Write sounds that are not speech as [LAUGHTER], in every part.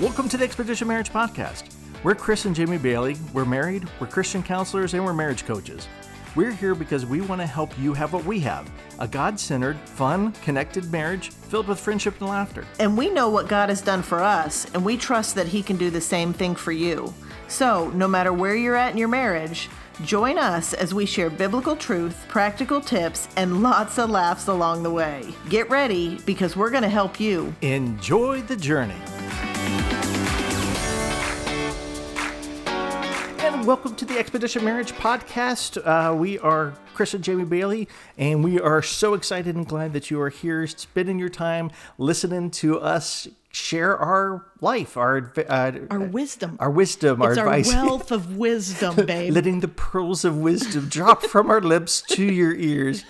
Welcome to the Expedition Marriage Podcast. We're Chris and Jamie Bailey. We're married, we're Christian counselors, and we're marriage coaches. We're here because we want to help you have what we have a God centered, fun, connected marriage filled with friendship and laughter. And we know what God has done for us, and we trust that He can do the same thing for you. So, no matter where you're at in your marriage, join us as we share biblical truth, practical tips, and lots of laughs along the way. Get ready because we're going to help you. Enjoy the journey. Welcome to the Expedition Marriage Podcast. Uh, we are Chris and Jamie Bailey, and we are so excited and glad that you are here spending your time listening to us share our life, our uh, Our wisdom. our wisdom, our it's our advice. wealth of wisdom, [LAUGHS] babe. letting the pearls of wisdom drop from our lips to your ears.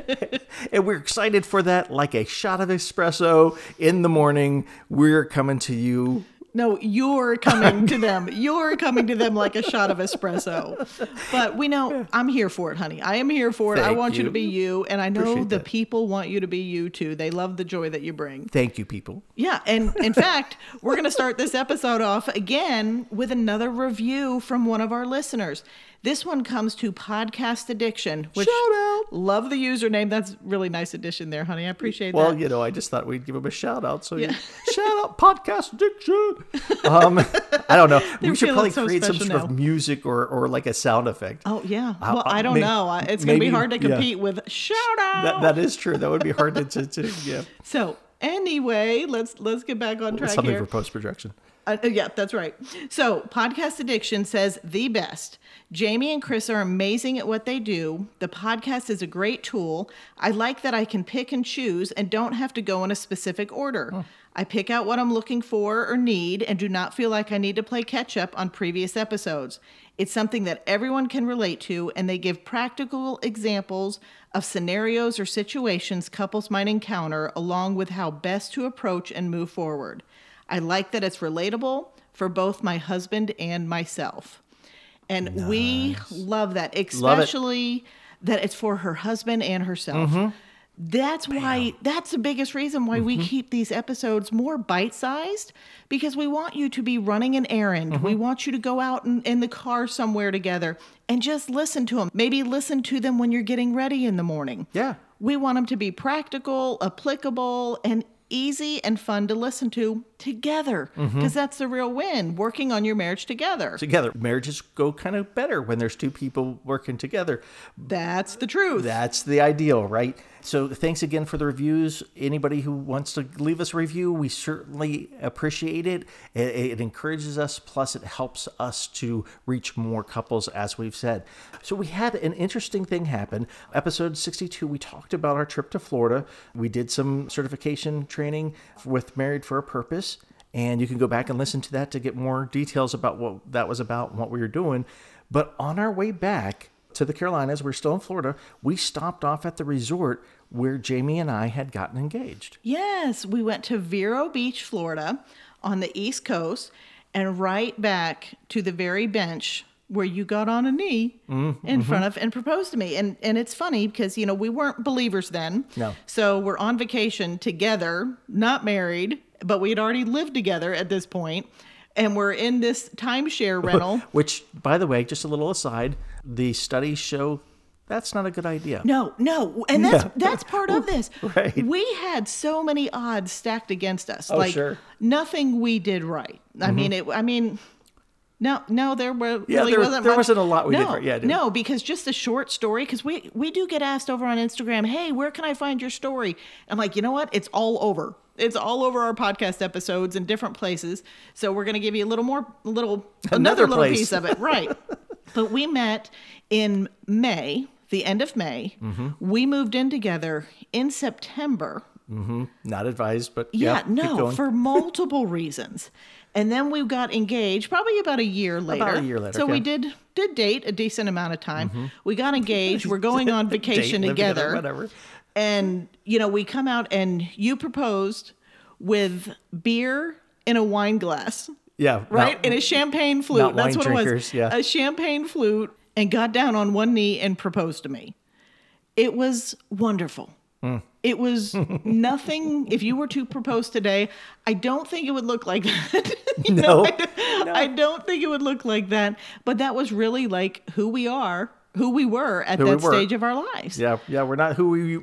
[LAUGHS] and we're excited for that like a shot of espresso in the morning. We're coming to you. No, you're coming to [LAUGHS] them. You're coming to them like a shot of espresso. But we know I'm here for it, honey. I am here for it. I want you. you. to be you, and I know Appreciate the that. people want you to be you too. They love the joy that you bring. Thank you, people. Yeah, and in fact, we're going to start this episode off again with another review from one of our listeners. This one comes to Podcast Addiction, which Shout out. love the username. That's really nice addition there, honey. I appreciate Well, that. Well, you know, I just thought we'd give him a shout out. So, Yeah. you, [LAUGHS] shout out podcast addiction. Um, [LAUGHS] I don't know. we should probably so create some sort of music or, or like a sound effect. Oh yeah. I'll- Well, I'll don't make- know. It's going to be hard to yeah. compete with shout out. That, that is true. That would be hard to, to, to yeah. [LAUGHS] so anyway, let's let's get back on track Something here. for post production. Uh, yeah, that's right. So, Podcast Addiction says the best. Jamie and Chris are amazing at what they do. The podcast is a great tool. I like that I can pick and choose and don't have to go in a specific order. I pick out what I'm looking for or need and do not feel like I need to play catch up on previous episodes. It's something that everyone can relate to, and they give practical examples of scenarios or situations couples might encounter, along with how best to approach and move forward. I like that it's relatable for both my husband and myself. And we love that, Love it. especially that it's for her husband and herself. Mm-hmm. That's why, that's the biggest reason why we keep these episodes more bite sized because we want you to be running an errand. Mm-hmm. We want you to go out in, in the car somewhere together and just listen to them. Maybe listen to them when you're getting ready in the morning. Yeah. We want them to be practical, applicable, and easy and fun to listen to together because Mm-hmm. that's the real win working on your marriage together. Together. Marriages go kind of better when there's two people working together. That's the truth. That's the ideal, right? So thanks again for the reviews. Anybody who wants to leave us a review, we certainly appreciate it. It, it encourages us, plus it helps us to reach more couples, as we've said. So we had an interesting thing happen. Episode 62, we talked about our trip to Florida. We did some certification training with Married for a Purpose. And you can go back and listen to that to get more details about what that was about and what we were doing. But on our way back, to the Carolinas. We're still in Florida. We stopped off at the resort where Jamie and I had gotten engaged. Yes, we went to Vero Beach, Florida, on the East Coast, and right back to the very bench where you got on a knee Mm-hmm, in front of and proposed to me. And and it's funny because you know we weren't believers then. No. So we're on vacation together, not married, but we had already lived together at this point, and we're in this timeshare [LAUGHS] rental. Which, by the way, just a little aside, the studies show that's not a good idea. No, no, and that's Yeah. that's part of this. [LAUGHS] Right. We had so many odds stacked against us. Oh, like sure. nothing we did right. I mm-hmm. mean, it. I mean, no, no, there were Yeah, really there- wasn't. there much- wasn't a lot we did no, right. Yeah, did. no, because just a short story. Because we we do get asked over on Instagram, hey, where can I find your story? I'm like, you know what? It's all over. It's all over our podcast episodes in different places. So we're gonna give you a little more, a little Another another little piece of it, right? [LAUGHS] but we met in May, the end of May. Mm-hmm. We moved in together in September. Not advised, but Yeah, yeah, no, for multiple reasons. And then we got engaged probably about a year later. About a year later, So we. Mm-hmm. did did date a decent amount of time. We got engaged. We're going on [LAUGHS] vacation Date, live together. whatever. And you know, we come out and you proposed with beer in a wine glass. Yeah, Right? not- in a champagne flute. That's what it was. yeah. A champagne flute and got down on one knee and proposed to me. It was wonderful. Hmm. It was [LAUGHS] nothing. If you were to propose today, I don't think it would look like that. [LAUGHS] No, I, I don't think it would look like that. But that was really like who we are, who we were at Who we that were. stage of our lives. Yeah, yeah, we're not who we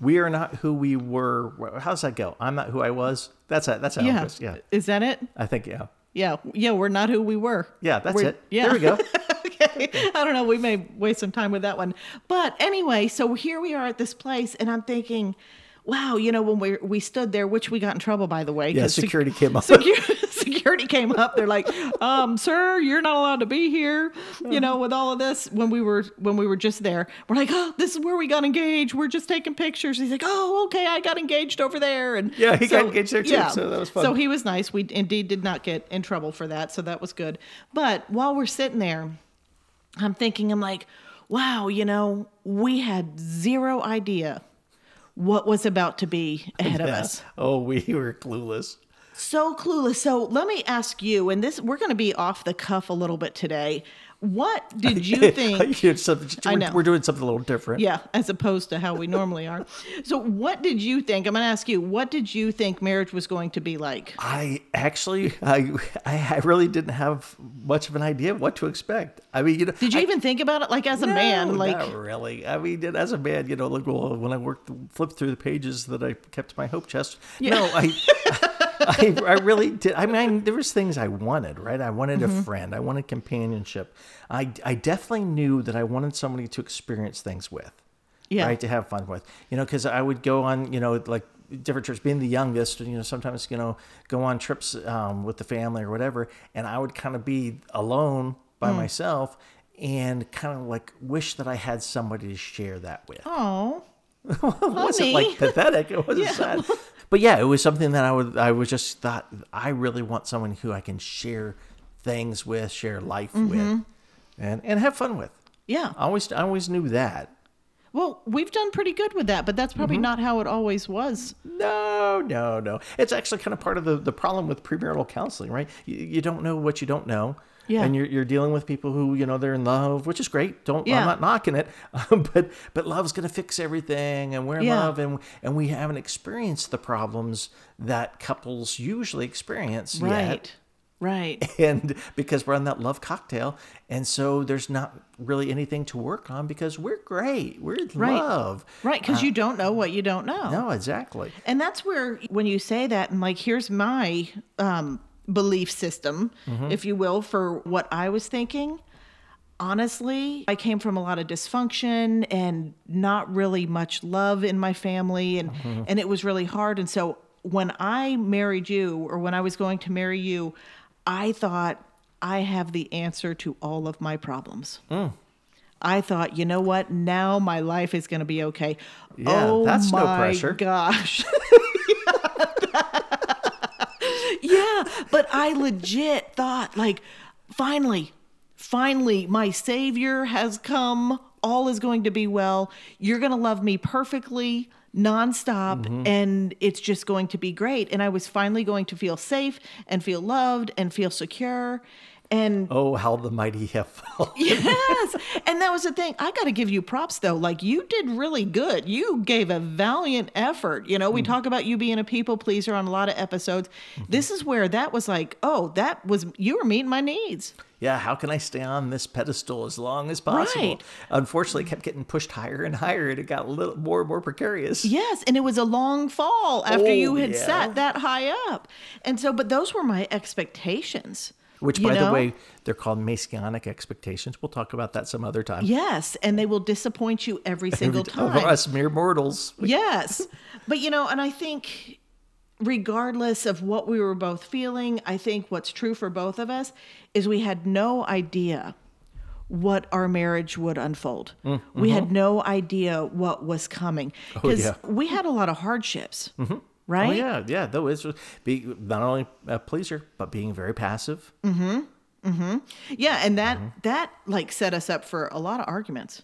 we are not who we were. How's that go? I'm not who I was. That's it. That's how it goes. Yeah, Is that it? I think yeah. Yeah. Yeah. We're not who we were. Yeah, that's We're- it. Yeah. There we go. [LAUGHS] okay. I don't know. We may waste some time with that one. But anyway, so here we are at this place, and I'm thinking, wow, you know, when we we stood there, which we got in trouble by the way. Yeah, 'cause sec- security came up. Security, security came up. They're like, um, "Sir, you're not allowed to be here." You know, with all of this, when we were when we were just there, we're like, "Oh, this is where we got engaged. We're just taking pictures." He's like, "Oh, okay, I got engaged over there." And Yeah, he got engaged there too, so that was fun. So he was nice. We indeed did not get in trouble for that, so that was good. But while we're sitting there, I'm thinking, I'm like, wow, you know, we had zero idea what was about to be ahead of us. Oh, we were clueless. So clueless. So let me ask you, and this we're going to be off the cuff a little bit today. What did you [LAUGHS] think? I we're, know. we're doing something a little different. Yeah, as opposed to how we normally are. So, what did you think? I'm going to ask you, what did you think marriage was going to be like? I actually, I, I really didn't have much of an idea of what to expect. I mean, you know, Did you even think about it like as a No, man? Like, not really. I mean, as a man, you know, like well, when I worked, flipped through the pages that I kept my hope chest. No, I, [LAUGHS] [LAUGHS] I, I really did. I mean, there was things I wanted, right? I wanted Mm-hmm. a friend. I wanted companionship. I, I definitely knew that I wanted somebody to experience things with. Yeah. Right. To have fun with, you know, because I would go on, you know, like different trips. Being the youngest, you know, sometimes you know, go on trips um, with the family or whatever, and I would kind of be alone by Mm. myself and kind of like wish that I had somebody to share that with. oh, [LAUGHS] it wasn't like pathetic. It wasn't [LAUGHS] Yeah. sad. But yeah, it was something that I would I was just thought I really want someone who I can share things with, share life Mm-hmm. with, and and have fun with. yeah. I always I always knew that. Well, we've done pretty good with that, but that's Mm-hmm. probably not how it always was. No, no, no. It's actually kind of part of the, the problem with premarital counseling, right? You, you don't know what you don't know. Yeah. And you're, you're dealing with people who, you know, they're in love, which is great. Don't, Yeah. I'm not knocking it. [LAUGHS] but, but love's going to fix everything and we're in Yeah. love and, and we haven't experienced the problems that couples usually experience yet. Right. Right. [LAUGHS] And because we're on that love cocktail. And so there's not really anything to work on because we're great. We're in Right. love. Right. Because you don't know what you don't know. No, exactly. And that's where, when you say that, and like, here's my um, belief system, Mm-hmm. if you will, for what I was thinking. Honestly, I came from a lot of dysfunction and not really much love in my family, and Mm-hmm. and it was really hard. And so when I married you, or when I was going to marry you, I thought I have the answer to all of my problems. Mm. I thought, you know what? Now my life is going to be okay. Yeah, oh that's no pressure. gosh. [LAUGHS] yeah, but I legit thought, like, finally, finally, my savior has come. All is going to be well. You're going to love me perfectly, nonstop, Mm-hmm. and it's just going to be great. And I was finally going to feel safe and feel loved and feel secure. And Oh, how the mighty have fallen. [LAUGHS] yes. And that was the thing. I got to give you props though. Like you did really good. You gave a valiant effort. You know, we mm. talk about you being a people pleaser on a lot of episodes. Mm-hmm. This is where that was like, oh, that was you were meeting my needs. yeah, how can I stay on this pedestal as long as possible? Right. Unfortunately, it kept getting pushed higher and higher, and it got a little more and more precarious. Yes, and it was a long fall after Oh, you had yeah. sat that high up. And so but those were my expectations. Which, by the way, they're called messianic expectations. We'll talk about that some other time. Yes, and they will disappoint you every single Of time. us mere mortals. Yes. But you know, and I think regardless of what we were both feeling, I think what's true for both of us is we had no idea what our marriage would unfold. We had no idea what was coming because mm-hmm. Oh, yeah. we had a lot of hardships. Right? Oh yeah, yeah. Though it's be not only a pleaser, but being very passive. Mm-hmm. Mm-hmm. Yeah, and that Mm-hmm. that like set us up for a lot of arguments.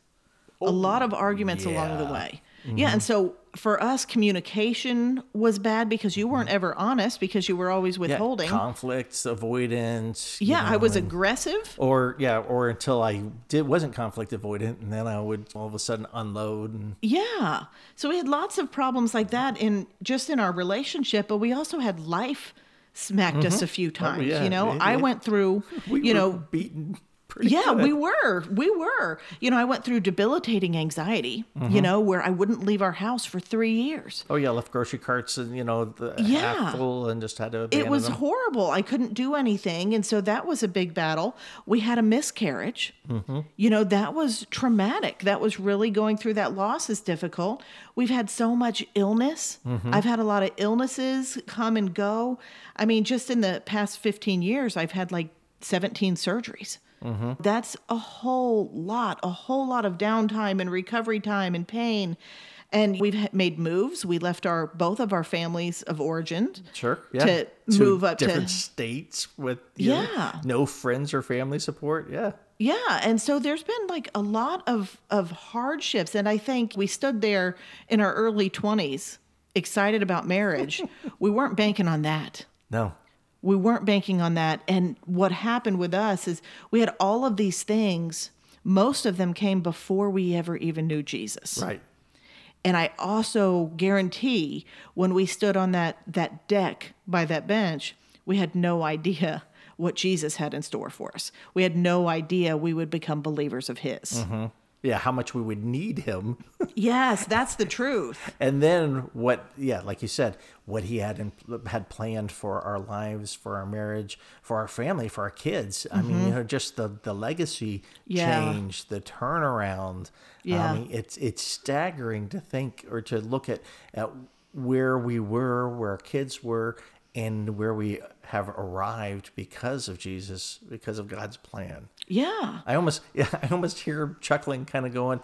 a lot of arguments along the yeah. way. Yeah, and so for us, communication was bad because you weren't ever honest because you were always Mm-hmm. Yeah, withholding. conflicts, avoidance. yeah, I was and- aggressive. or yeah, or until I did wasn't conflict avoidant, and then I would all of a sudden unload and Yeah. So we had lots of problems like that in just in our relationship, but we also had life smacked us a few times. yeah, You know, yeah, I went through, [LAUGHS] we you know, beaten. Pretty yeah, good. we were. We were. You know, I went through debilitating anxiety, Mm-hmm. you know, where I wouldn't leave our house for three years. Oh yeah, left grocery carts and you know the Yeah. full and just had to It was them. horrible. I couldn't do anything. And so that was a big battle. We had a miscarriage. Mm-hmm. You know, that was traumatic. That was really going through that loss is difficult. We've had so much illness. Mm-hmm. I've had a lot of illnesses come and go. I mean, just in the past 15 years, I've had like 17 surgeries. Mm-hmm. That's a whole lot, a whole lot of downtime and recovery time and pain. And we've made moves. We left our both of our families of origin Sure. Yeah. to move up to- different states with you know, Yeah. no friends or family support. Yeah. Yeah, and so there's been like a lot of of hardships and I think we stood there in our early 20s excited about marriage. [LAUGHS] we weren't banking on that. No. We weren't banking on that and what happened with us is we had all of these things most of them came before we ever even knew Jesus. Right. And I also guarantee when we stood on that that deck by that bench, we had no idea what Jesus had in store for us. We had no idea we would become believers of his. Mm-hmm. Yeah. How much we would need him, [LAUGHS] Yes, that's the truth. and then what? Yeah, like you said, what he had in, had planned for our lives, for our marriage, for our family, for our kids. I mean, you know, just the the legacy Mm-hmm. Yeah. change, the turnaround. Yeah. I mean, it's it's staggering to think or to look at at where we were, where our kids were, and where we have arrived because of Jesus, because of God's plan. Yeah. I almost, [LAUGHS] yeah, I almost hear chuckling, kind of going,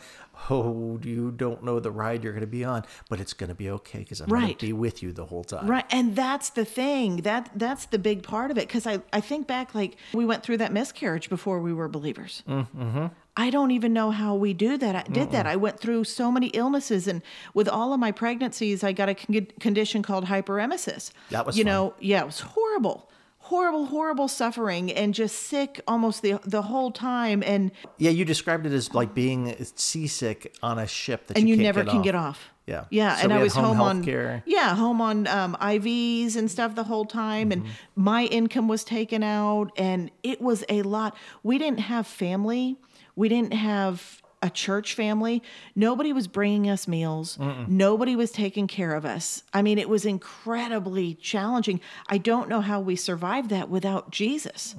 "Oh, you don't know the ride you're going to be on, but it's going to be okay because I'm going to be with you the whole time." Right. And that's the thing. That that's the big part of it. Cause I, I think back like we went through that miscarriage before we were believers. Mm-hmm. I don't even know how we do that. I did that. I went through so many illnesses, and with all of my pregnancies, I got a con- condition called hyperemesis. That was you fun. know, yeah, it was horrible, horrible, horrible suffering, and just sick almost the the whole time. And Yeah, you described it as like being seasick on a ship that and you, can't never get can off. get off. Yeah. yeah, So and I was home home, on care. yeah, home on um, IVs and stuff the whole time, and Mm-hmm. my income was taken out, and it was a lot. We didn't have family. We didn't have a church family. Nobody was bringing us meals. Nobody was taking care of us. I mean, it was incredibly challenging. I don't know how we survived that without Jesus.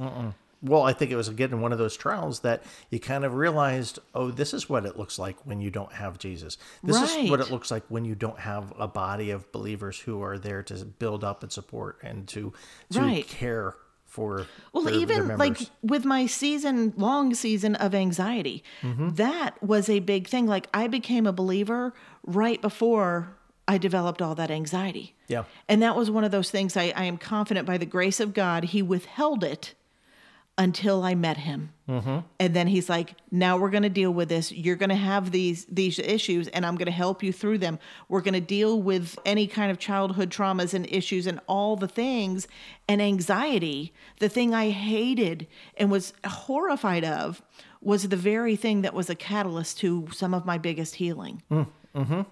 Well, I think it was again one of those trials that you kind of realized, oh, this is what it looks like when you don't have Jesus. This is what it looks like when you don't have a body of believers who are there to build up and support and to to Right. care for. Well, their- their even like with my season long season of anxiety, Mm-hmm. that was a big thing. Like I became a believer right before I developed all that anxiety. Yeah. And that was one of those things I, I am confident by the grace of God, He withheld it until I met Him. Mm-hmm. And then He's like, now we're going to deal with this. You're going to have these these issues, and I'm going to help you through them. We're going to deal with any kind of childhood traumas and issues and all the things. And anxiety, the thing I hated and was horrified of, was the very thing that was a catalyst to some of my biggest healing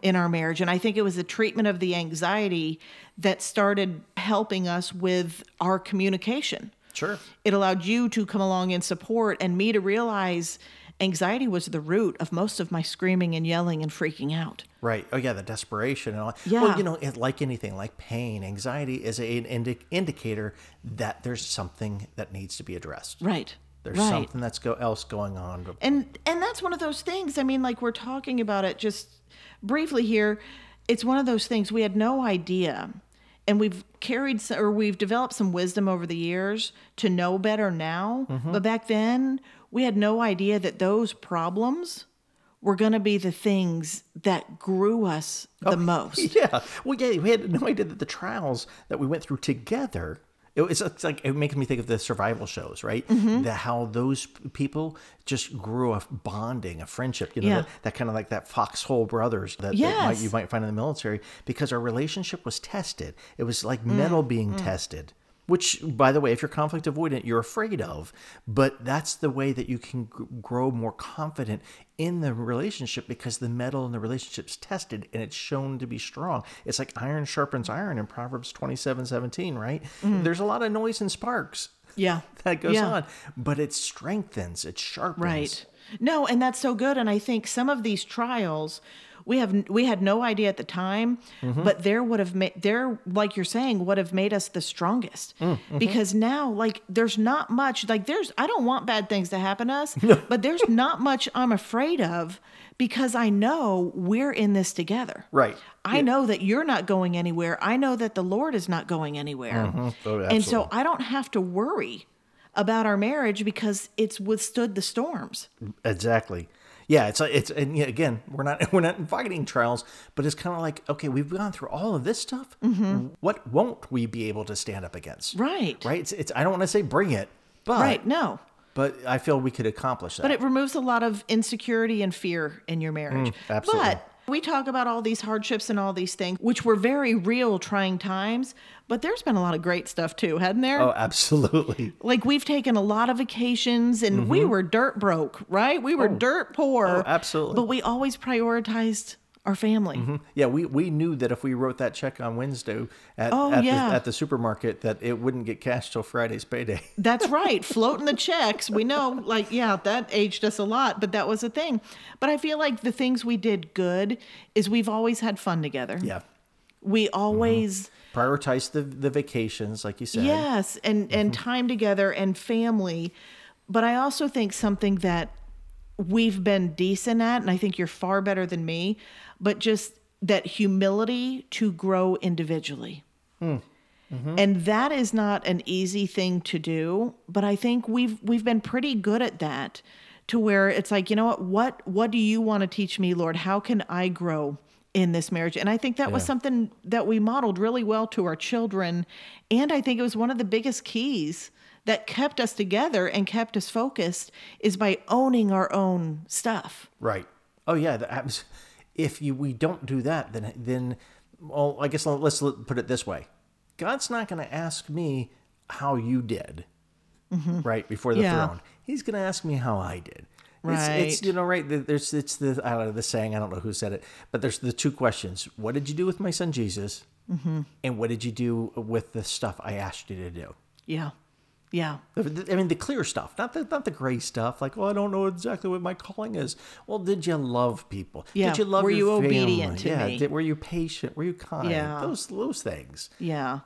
in our marriage. And I think it was the treatment of the anxiety that started helping us with our communication. Sure. It allowed you to come along and support, and me to realize anxiety was the root of most of my screaming and yelling and freaking out. Right. Oh, yeah, the desperation and all. Yeah. Well, you know, like anything, like pain, anxiety is an indi- indicator that there's something that needs to be addressed. Right. There's right. something that's go- else going on. and and that's one of those things i mean like we're talking about it just briefly here it's one of those things we had no idea and we've carried s- or we've developed some wisdom over the years to know better now mm-hmm. but back then we had no idea that those problems were going to be the things that grew us the oh, [LAUGHS] most Yeah. Well, yeah, we had no idea that the trials that we went through together It, it's, it's like it makes me think of the survival shows, right? Mm-hmm. The, how those people just grew a bonding, a friendship. You know, Yeah. that, that kind of like that foxhole brothers that, that might, you might find in the military because our relationship was tested. It was like metal Mm, being tested. Which, by the way, if you're conflict avoidant, you're afraid of. But that's the way that you can g- grow more confident in the relationship because the metal in the relationship's tested and it's shown to be strong. It's like iron sharpens iron in Proverbs 27 17, right? Mm-hmm. There's a lot of noise and sparks Yeah. [LAUGHS] that goes Yeah. on, but it strengthens, it sharpens. Right. No, and that's so good. And I think some of these trials, we have we had no idea at the time, Mm-hmm. but there would have made there, like you're saying, would have made us the strongest. Mm, mm-hmm. Because now, like, there's not much. Like, there's I don't want bad things to happen to us, [LAUGHS] but there's not much I'm afraid of because I know we're in this together. Right. I know that you're not going anywhere. I know that the Lord is not going anywhere. Oh, and so. I don't have to worry about our marriage because it's withstood the storms. Exactly. Yeah, it's it's and yeah, again, we're not [LAUGHS] we're not fighting trials, but it's kind of like okay, we've gone through all of this stuff. What won't we be able to stand up against? Mm-hmm. Right. Right. It's, it's I don't want to say bring it, but Right. No. but I feel we could accomplish that. But it removes a lot of insecurity and fear in your marriage. Mm, absolutely. But we talk about all these hardships and all these things, which were very real, trying times. But there's been a lot of great stuff too, hadn't there? oh, absolutely. [LAUGHS] Like we've taken a lot of vacations and we were dirt broke, right? We were dirt poor. Mm-hmm. Oh, absolutely. But we always prioritized our family. Mm-hmm. Yeah, we, we knew that if we wrote that check on Wednesday at Oh, at, yeah. the, at the supermarket, that it wouldn't get cashed till Friday's payday. [LAUGHS] That's right. Floating the checks. We know, like, yeah, that aged us a lot, but that was a thing. But I feel like the things we did good is we've always had fun together. Yeah. We always, mm-hmm. Prioritize the the vacations, like you said. yes, and and mm-hmm. time together and family. But I also think something that we've been decent at, and I think you're far better than me, but just that humility to grow individually. Hmm. Mm-hmm. And that is not an easy thing to do, but I think we've we've been pretty good at that to where it's like, you know what, what what do you want to teach me, Lord? How can I grow in this marriage? And I think that was something that we modeled really well to our children, and I think it was one of the biggest keys that kept us together and kept us focused is by owning our own stuff. Right. Oh yeah. That. If you we don't do that, then then well, I guess let's put it this way: God's not going to ask me how you did, right before the Mm-hmm. Yeah. throne. He's going to ask me how I did. It's, it's you know right. There's it's the I don't know the saying. I don't know who said it, but there's the two questions: What did you do with my son Jesus? Mm-hmm. And what did you do with the stuff I asked you to do? Yeah. Yeah. I mean, the clear stuff, not the not the gray stuff. Like, well, I don't know exactly what my calling is. Well, did you love people? Yeah. Did you love people? Were you family? obedient to yeah. me? Did, were you patient? Were you kind? Yeah. Those those things. Yeah.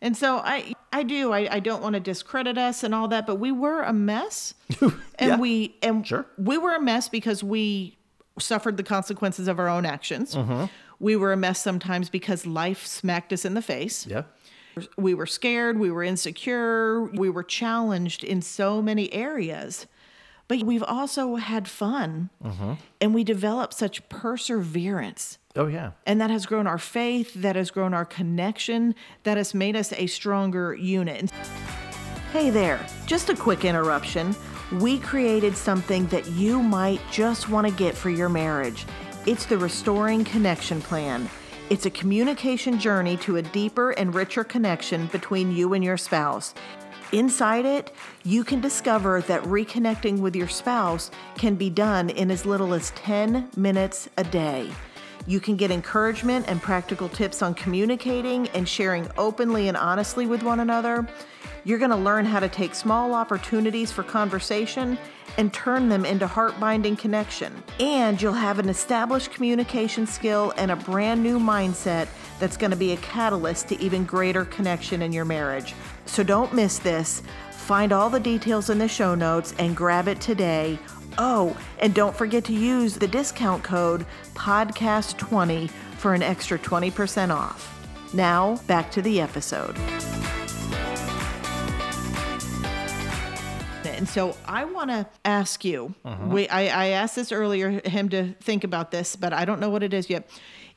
And so I I do I, I don't want to discredit us and all that, but we were a mess. [LAUGHS] and Yeah. we and Sure. we were a mess because we suffered the consequences of our own actions. Mm-hmm. We were a mess sometimes because life smacked us in the face. Yeah. We were scared, we were insecure, we were challenged in so many areas. But we've also had fun Mm-hmm. and we developed such perseverance. Oh yeah. And that has grown our faith, that has grown our connection, that has made us a stronger unit. Hey there, just a quick interruption. We created something that you might just want to get for your marriage. It's the Restoring Connection Plan. It's a communication journey to a deeper and richer connection between you and your spouse. Inside it, you can discover that reconnecting with your spouse can be done in as little as 10 minutes a day. You can get encouragement and practical tips on communicating and sharing openly and honestly with one another. You're going to learn how to take small opportunities for conversation and turn them into heart binding connection. And you'll have an established communication skill and a brand new mindset that's going to be a catalyst to even greater connection in your marriage. So don't miss this. Find all the details in the show notes and grab it today. Oh, and don't forget to use the discount code PODCAST20 for an extra 20% off. Now, back to the episode. And so I want to ask you. Mm-hmm. We, I, I asked this earlier, him to think about this, but I don't know what it is yet.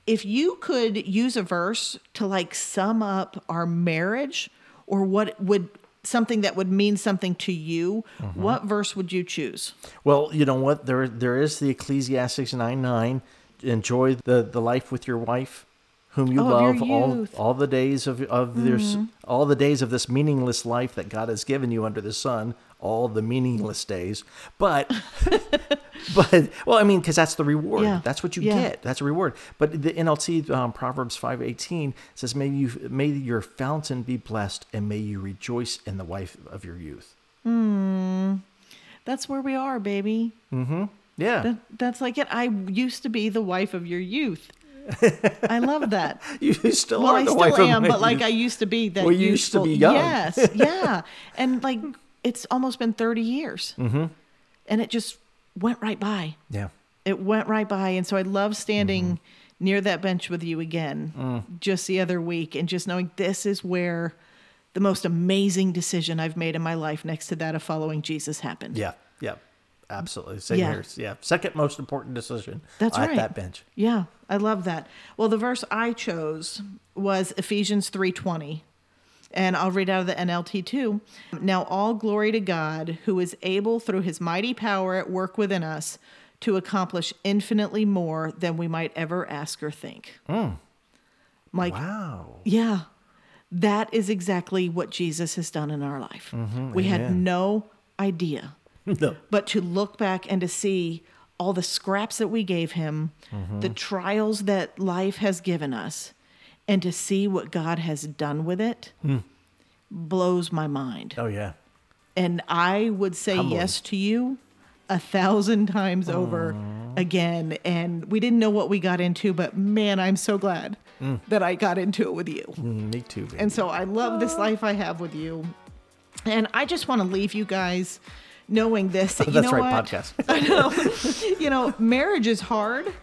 If you could use a verse to like sum up our marriage, or what would something that would mean something to you, Mm-hmm. what verse would you choose? Well, you know what? There there is the Ecclesiastes nine nine. Enjoy the the life with your wife, whom you Oh, love all all the days of of this all the days of this meaningless life that God has given you under the sun. All the meaningless days, but [LAUGHS] but well, I mean, because that's the reward. Yeah. That's what you Yeah. get. That's a reward. But the NLT um, Proverbs five eighteen says, "May you may your fountain be blessed, and may you rejoice in the wife of your youth." That's where we are, baby. Mm-hmm. Yeah, That, that's like it. I used to be the wife of your youth. I love that. [LAUGHS] you still well, are I the still wife of am, but like youth. I used to be that. Well, you used to be young. Yes, yeah, and like [LAUGHS] it's almost been thirty years, mm-hmm. and it just went right by. yeah. It went right by, and so I love standing Mm-hmm. near that bench with you again, Mm. just the other week, and just knowing this is where the most amazing decision I've made in my life, next to that of following Jesus, happened. Yeah, yeah, absolutely. Same Yeah. here. Yeah, second most important decision. That's at right. that bench. Yeah, I love that. Well, the verse I chose was Ephesians 3:20. And I'll read out of the NLT too. Now all glory to God who is able through his mighty power at work within us to accomplish infinitely more than we might ever ask or think. Hmm. Like Wow. yeah, that is exactly what Jesus has done in our life. Mm-hmm. we had no idea [LAUGHS] No. but to look back and to see all the scraps that we gave him, mm-hmm. the trials that life has given us, and to see what God has done with it blows my mind. Oh yeah. And I would say Humbling. yes to you a thousand times over again. And we didn't know what we got into, but man, I'm so glad that I got into it with you. Mm, me too. Baby. And so I love this life I have with you. And I just want to leave you guys knowing this that [LAUGHS] you That's know right. what? Podcast. [LAUGHS] I know. you know, marriage is hard,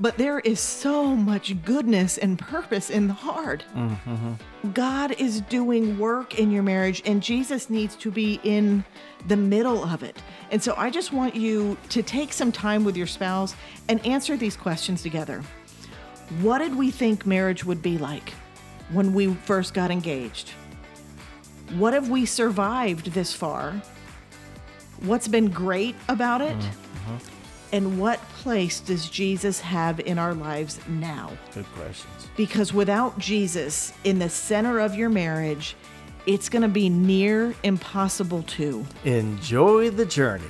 but there is so much goodness and purpose in the hard. Mm-hmm. God is doing work in your marriage, and Jesus needs to be in the middle of it. And so I just want you to take some time with your spouse and answer these questions together. What did we think marriage would be like when we first got engaged? What have we survived this far? What's been great about it? Mm-hmm. And what place does Jesus have in our lives now? Good questions. Because without Jesus in the center of your marriage, it's going to be near impossible to. Enjoy the journey.